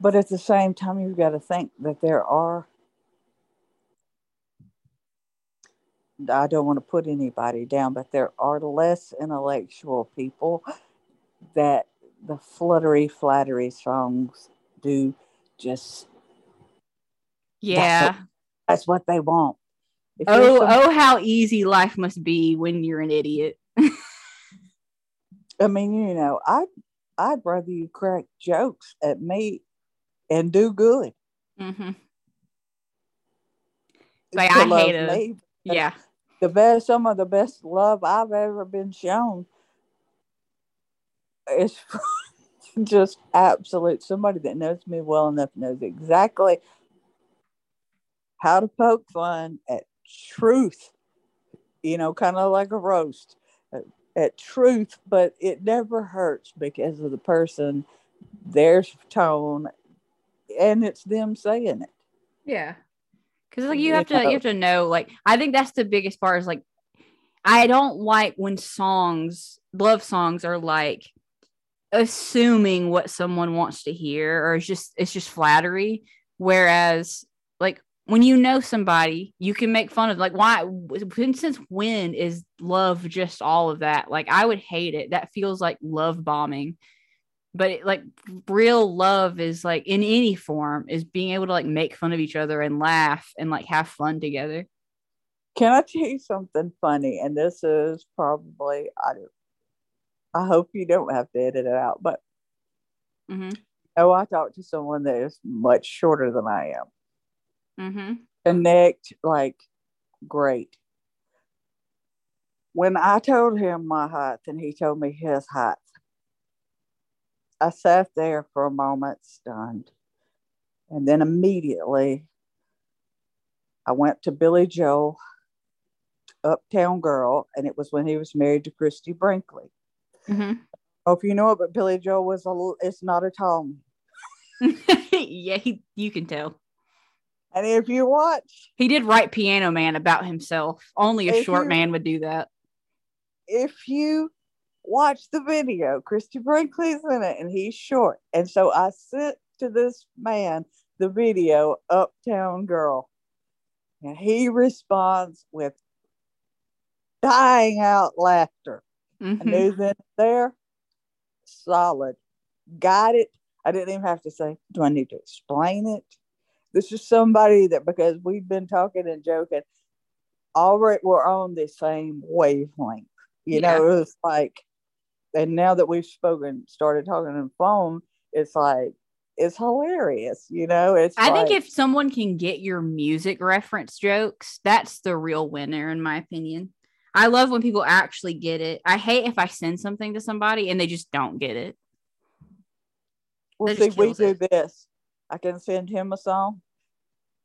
B: But at the same time, you've got to think that there are. I don't want to put anybody down, but there are less intellectual people that the fluttery, flattery songs do just.
A: Yeah.
B: That's what they want.
A: If oh, some, oh, how easy life must be when you're an idiot.
B: I mean, you know, I I'd rather you crack jokes at me and do good. Mm-hmm.
A: Like I hate it. Yeah.
B: The best, some of the best love I've ever been shown is [laughs] just absolute. Somebody that knows me well enough knows exactly how to poke fun at truth, you know, kind of like a roast at, at truth, but it never hurts because of the person, their tone, and it's them saying it.
A: Yeah. Cause like you have to you have to know, like I think that's the biggest part is like I don't like when songs, love songs are like assuming what someone wants to hear or it's just it's just flattery. Whereas like when you know somebody, you can make fun of like why since when is love just all of that? Like I would hate it. That feels like love bombing. But it, like real love is like in any form is being able to like make fun of each other and laugh and like have fun together.
B: Can I tell you something funny? And this is probably I don't I hope you don't have to edit it out, but
A: mm-hmm.
B: oh, I talked to someone that is much shorter than I am
A: mm-hmm.
B: connect like great. When I told him my height and he told me his height, I sat there for a moment stunned. And then immediately I went to Billy Joel, Uptown Girl, and it was when he was married to Christie Brinkley.
A: Mm-hmm.
B: Oh, if you know it, but Billy Joel was a it's not a tall [laughs]
A: yeah, he, you can tell.
B: And if you watch,
A: he did write Piano Man about himself. Only a short you, man would do that.
B: If you watch the video, Christie Brinkley's in it and he's short. And so I sent to this man the video, Uptown Girl. And he responds with dying out laughter.
A: Mm-hmm.
B: I knew that there, solid. Got it. I didn't even have to say, do I need to explain it? This is somebody that because we've been talking and joking, already we're on the same wavelength. You yeah. know, it's like, and now that we've spoken, started talking on the phone, it's like it's hilarious. You know, it's.
A: I
B: like,
A: think if someone can get your music reference jokes, that's the real winner, in my opinion. I love when people actually get it. I hate if I send something to somebody and they just don't get it.
B: Well, see, we do this. I can send him a song,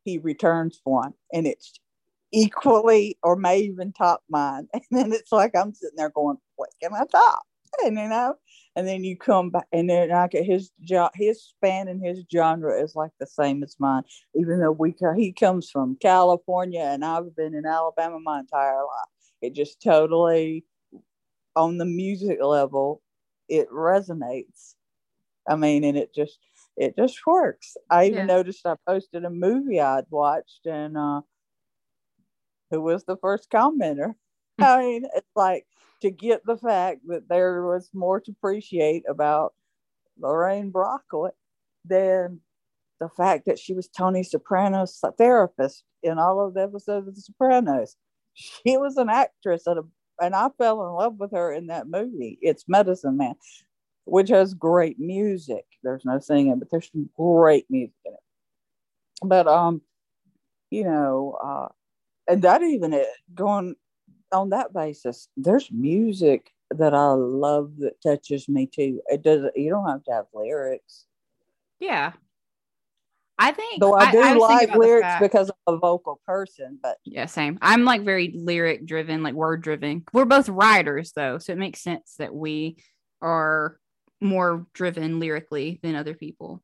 B: he returns one, and it's equally or may even top mine. [laughs] And then it's like I'm sitting there going, "What can I top?" And you know, and then you come back, and then I get his job, his span and his genre is like the same as mine. Even though we he comes from California, and I've been in Alabama my entire life. It just totally on the music level, it resonates. I mean, and it just it just works. I even yeah. noticed I posted a movie I'd watched and uh who was the first commenter. I mean, it's like to get the fact that there was more to appreciate about Lorraine Bracco than the fact that she was Tony Soprano's therapist in all of the episodes of The Sopranos. She was an actress, a, and I fell in love with her in that movie. It's Medicine Man which has great music. There's no singing, but there's some great music in it. But um, you know, uh, and that even it going on that basis, there's music that I love that touches me too. It doesn't. You don't have to have lyrics.
A: Yeah, I think.
B: Though I do I, I like lyrics because I'm a vocal person, but
A: yeah, same. I'm like very lyric driven, like word driven. We're both writers though, so it makes sense that we are more driven lyrically than other people.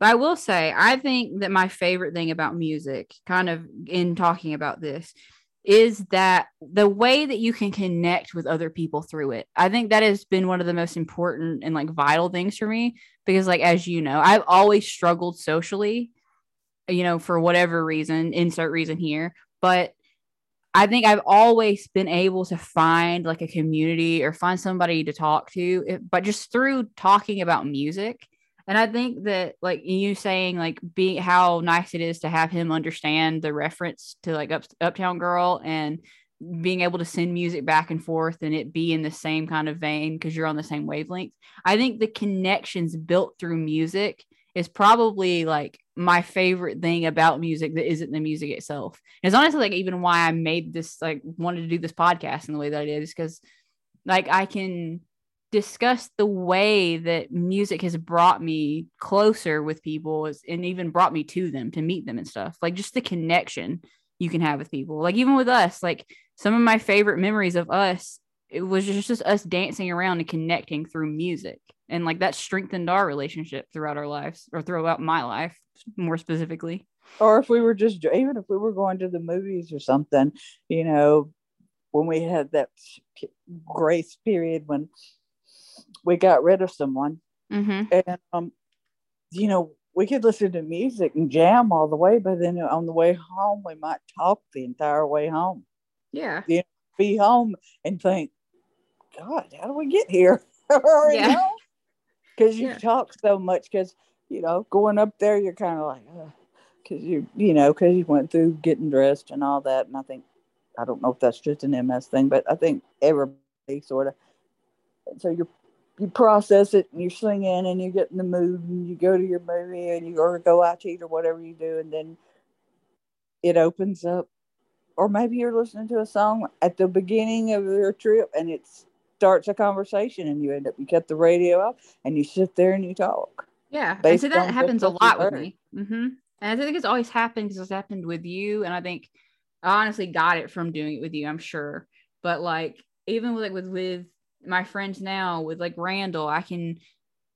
A: But I will say, I think that my favorite thing about music, kind of in talking about this, is that the way that you can connect with other people through it. I think that has been one of the most important and like vital things for me because, like, as you know, I've always struggled socially, you know, for whatever reason, insert reason here. But I think I've always been able to find like a community or find somebody to talk to, eh, but just through talking about music. And I think that like you saying like being how nice it is to have him understand the reference to like Up, Uptown Girl and being able to send music back and forth and it be in the same kind of vein because you're on the same wavelength. I think the connections built through music is probably like my favorite thing about music that isn't the music itself. And it's honestly like even why I made this like wanted to do this podcast in the way that I did is because like I can discuss the way that music has brought me closer with people and even brought me to them to meet them and stuff. Like just the connection you can have with people. Like even with us, like some of my favorite memories of us, it was just, just us dancing around and connecting through music. And like that strengthened our relationship throughout our lives or throughout my life more specifically.
B: Or if we were just, even if we were going to the movies or something, you know, when we had that grace period when we got rid of someone.
A: Mm-hmm.
B: And, um, you know, we could listen to music and jam all the way, but then on the way home, we might talk the entire way home.
A: Yeah.
B: You know, be home and think, God, how do we get here? [laughs] yeah. Because you yeah. talk so much. Because you know, going up there, you're kind of like, because you, you know, because you went through getting dressed and all that. And I think, I don't know if that's just an MS thing, but I think everybody sort of. So you're you process it and you're singing and you get in the mood and you go to your movie and you or go out to eat or whatever you do and then it opens up or maybe you're listening to a song at the beginning of your trip and it starts a conversation and you end up you cut the radio off and you sit there and you talk.
A: Yeah and so that happens a lot with me. Mm-hmm. and i think it's always happened because it's happened with you and i think i honestly got it from doing it with you i'm sure. But like even with like with with my friends now with like Randall, I can,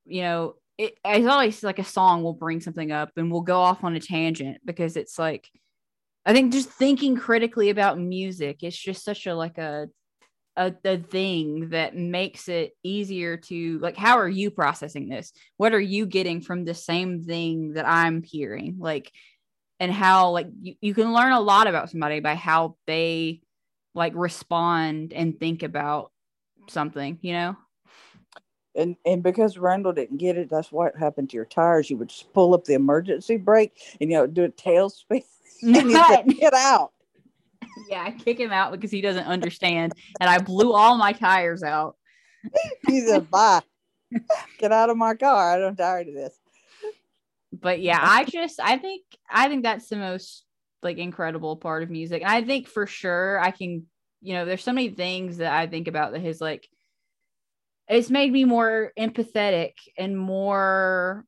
A: you know, it, it's always like a song will bring something up and we'll go off on a tangent because it's like, I think just thinking critically about music, it's just such a like a, a, a thing that makes it easier to like how are you processing this what are you getting from the same thing that i'm hearing like and how like you, you can learn a lot about somebody by how they like respond and think about something, you know?
B: And and because Randall didn't get it, that's what happened to your tires. You would just pull up the emergency brake and you know do a tailspin [laughs] and you [laughs] get out.
A: Yeah, I kick him out because he doesn't understand. And I blew all my tires out. [laughs]
B: he said, Bye. [laughs] Get out of my car. I'm tired of this.
A: But yeah, I just I think I think that's the most like incredible part of music. And I think for sure I can you know, there's so many things that I think about that his like it's made me more empathetic and more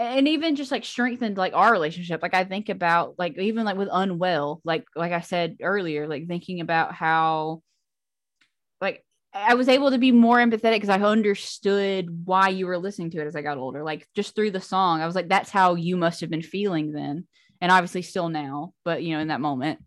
A: and even just like strengthened like our relationship like i think about like even like with unwell like like i said earlier like thinking about how like i was able to be more empathetic because i understood why you were listening to it as i got older like just through the song i was like that's how you must have been feeling then and obviously still now but you know in that moment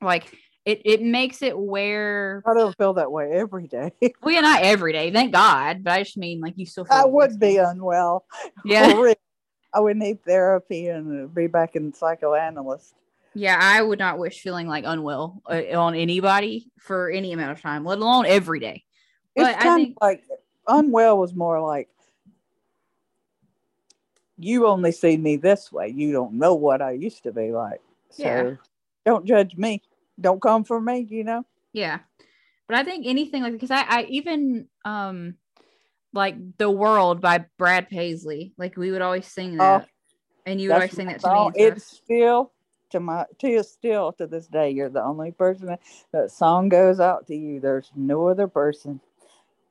A: like it it makes it where
B: I don't feel that way every day. [laughs]
A: well, yeah, not every day, thank God. But I just mean like you still.
B: I would be unwell.
A: Yeah, [laughs]
B: I would need therapy and be back in psychoanalyst.
A: Yeah, I would not wish feeling like unwell uh, on anybody for any amount of time, let alone every day.
B: But it's I think like unwell was more like you only see me this way. You don't know what I used to be like. So yeah. don't judge me don't come for me, you know?
A: Yeah. But I think anything like because I, I even um like The World by Brad Paisley, like we would always sing that. Uh, and you would always sing that to me.
B: It's still to my to still to this day, you're the only person that, that song goes out to you. There's no other person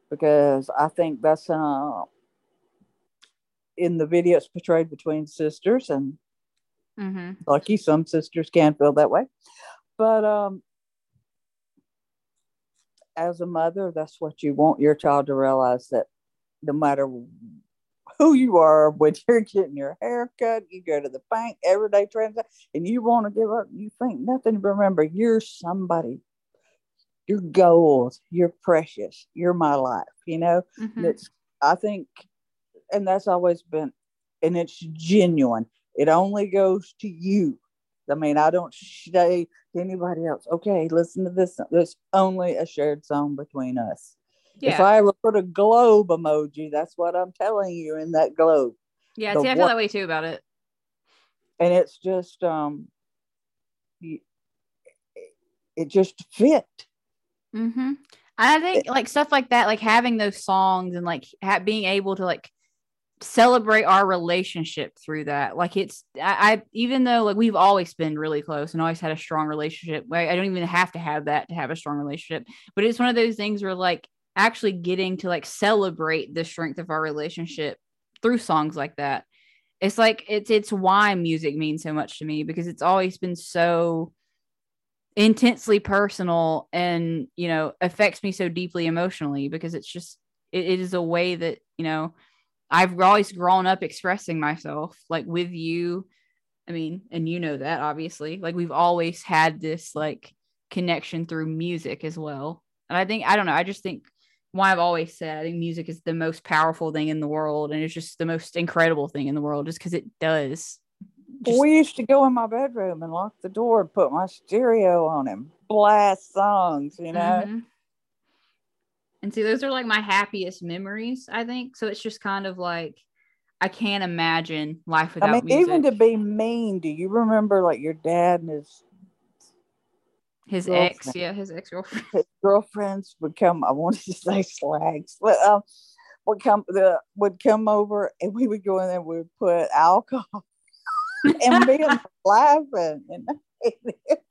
B: because I think that's uh in the video it's portrayed between sisters and mm-hmm. lucky some sisters can feel that way but um, as a mother, that's what you want your child to realize that no matter who you are, when [laughs] you're getting your hair cut, you go to the bank, everyday transaction, and you want to give up, you think nothing. Remember, you're somebody. Your goals, you're precious. You're my life. You know, mm-hmm. it's. I think, and that's always been, and it's genuine. It only goes to you. I mean, I don't say to anybody else, okay, listen to this. There's only a shared song between us. Yeah. If I ever put a globe emoji, that's what I'm telling you in that globe.
A: Yeah, see, I feel that way too about it.
B: And it's just, um, it just fit.
A: Mm-hmm. I think like stuff like that, like having those songs and like ha- being able to like celebrate our relationship through that. Like it's I, I, even though like we've always been really close and always had a strong relationship. I, I don't even have to have that to have a strong relationship. But it's one of those things where like actually getting to like celebrate the strength of our relationship through songs like that. It's like it's it's why music means so much to me because it's always been so intensely personal and you know affects me so deeply emotionally because it's just it, it is a way that you know I've always grown up expressing myself like with you. I mean, and you know that obviously. Like we've always had this like connection through music as well. And I think I don't know, I just think why I've always said I think music is the most powerful thing in the world and it's just the most incredible thing in the world just because it does.
B: Just... we used to go in my bedroom and lock the door and put my stereo on and blast songs, you know. Mm-hmm.
A: And see, those are like my happiest memories, I think. So it's just kind of like I can't imagine life without I mean, music.
B: even to be mean, do you remember like your dad and his
A: his ex, yeah, his ex girlfriend.
B: His girlfriends would come. I wanted to say slags, but um, would come the would come over and we would go in there. We would put alcohol [laughs] and be laughing [laughs] and it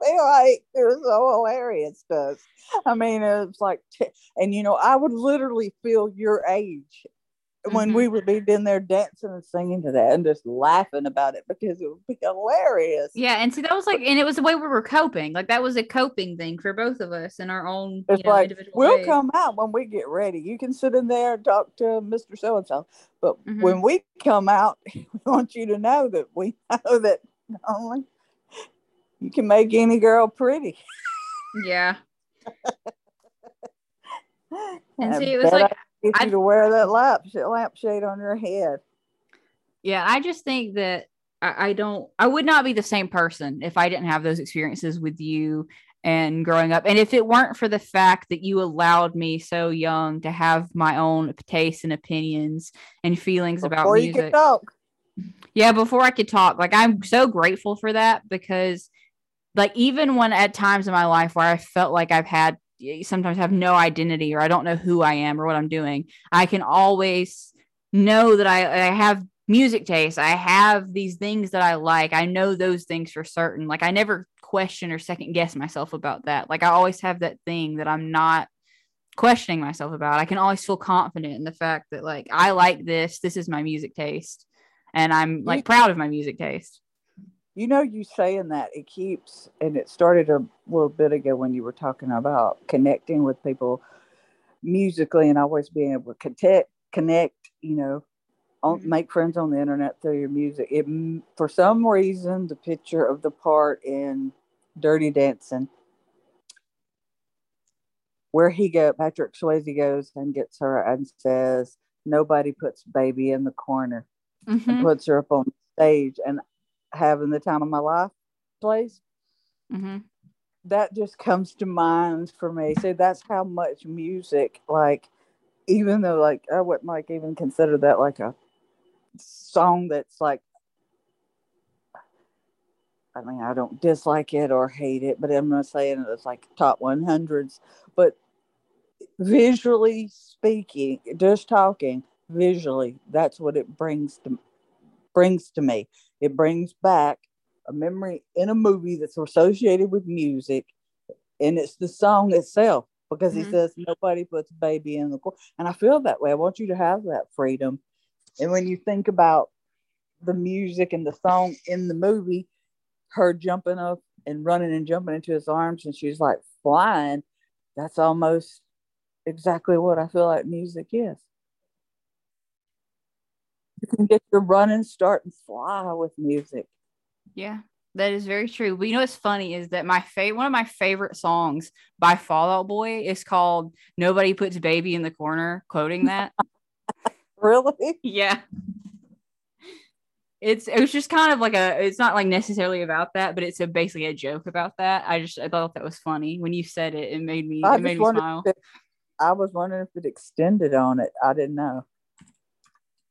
B: feel like it was so hilarious to us. I mean, it was like, and you know, I would literally feel your age when mm-hmm. we would be in there dancing and singing to that and just laughing about it because it would be hilarious.
A: Yeah, and see that was like, and it was the way we were coping. Like that was a coping thing for both of us in our own. It's know, like
B: we'll
A: ways.
B: come out when we get ready. You can sit in there and talk to Mister So and So, but mm-hmm. when we come out, [laughs] we want you to know that we [laughs] know that only you can make any girl pretty.
A: Yeah. [laughs] and see, it was like
B: get you I, to wear that lamp lampshade on your head.
A: Yeah, I just think that I, I don't. I would not be the same person if I didn't have those experiences with you and growing up. And if it weren't for the fact that you allowed me so young to have my own tastes and opinions and feelings before about music. You could talk. Yeah, before I could talk. Like I'm so grateful for that because like even when at times in my life where I felt like I've had sometimes have no identity or I don't know who I am or what I'm doing, I can always know that I, I have music taste. I have these things that I like. I know those things for certain. Like I never question or second guess myself about that. Like I always have that thing that I'm not questioning myself about. I can always feel confident in the fact that like I like this. This is my music taste. And I'm like proud of my music taste
B: you know you saying that it keeps and it started a little bit ago when you were talking about connecting with people musically and always being able to connect connect you know on, mm-hmm. make friends on the internet through your music it for some reason the picture of the part in dirty dancing where he go patrick swayze goes and gets her and says nobody puts baby in the corner mm-hmm. and puts her up on stage and having the time of my life plays. Mm-hmm. That just comes to mind for me. So that's how much music, like, even though, like, I wouldn't like even consider that like a song that's like, I mean, I don't dislike it or hate it, but I'm not saying it's like top 100s. But visually speaking, just talking visually, that's what it brings to brings to me. It brings back a memory in a movie that's associated with music, and it's the song itself because mm-hmm. he says nobody puts baby in the corner. And I feel that way. I want you to have that freedom. And when you think about the music and the song in the movie, her jumping up and running and jumping into his arms, and she's like flying, that's almost exactly what I feel like music is you can get your run and start and fly with music.
A: Yeah, that is very true. But you know what's funny is that my favorite one of my favorite songs by Fall Out Boy is called Nobody Puts Baby in the Corner, quoting that. [laughs]
B: really?
A: Yeah. It's it was just kind of like a it's not like necessarily about that, but it's a basically a joke about that. I just I thought that was funny. When you said it, it made me I it made me smile.
B: It, I was wondering if it extended on it. I didn't know.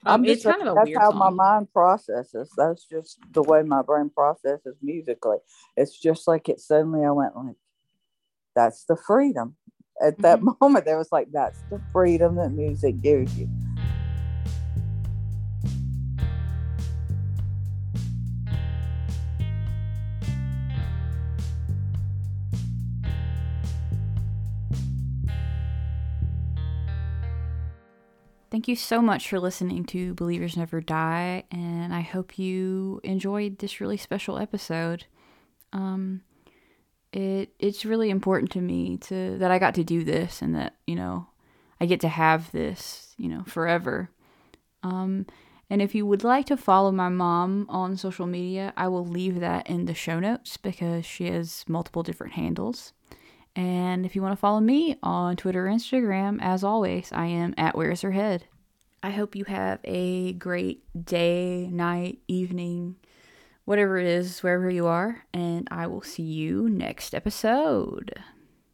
A: Um, it's kind of a
B: that's how
A: song.
B: my mind processes. That's just the way my brain processes musically. It's just like it suddenly I went like, that's the freedom. At that mm-hmm. [laughs] moment, there was like, that's the freedom that music gives you.
A: Thank you so much for listening to Believers Never Die, and I hope you enjoyed this really special episode. Um, it it's really important to me to that I got to do this and that you know I get to have this you know forever. Um, and if you would like to follow my mom on social media, I will leave that in the show notes because she has multiple different handles. And if you want to follow me on Twitter or Instagram, as always, I am at Where's Her Head. I hope you have a great day, night, evening, whatever it is, wherever you are, and I will see you next episode.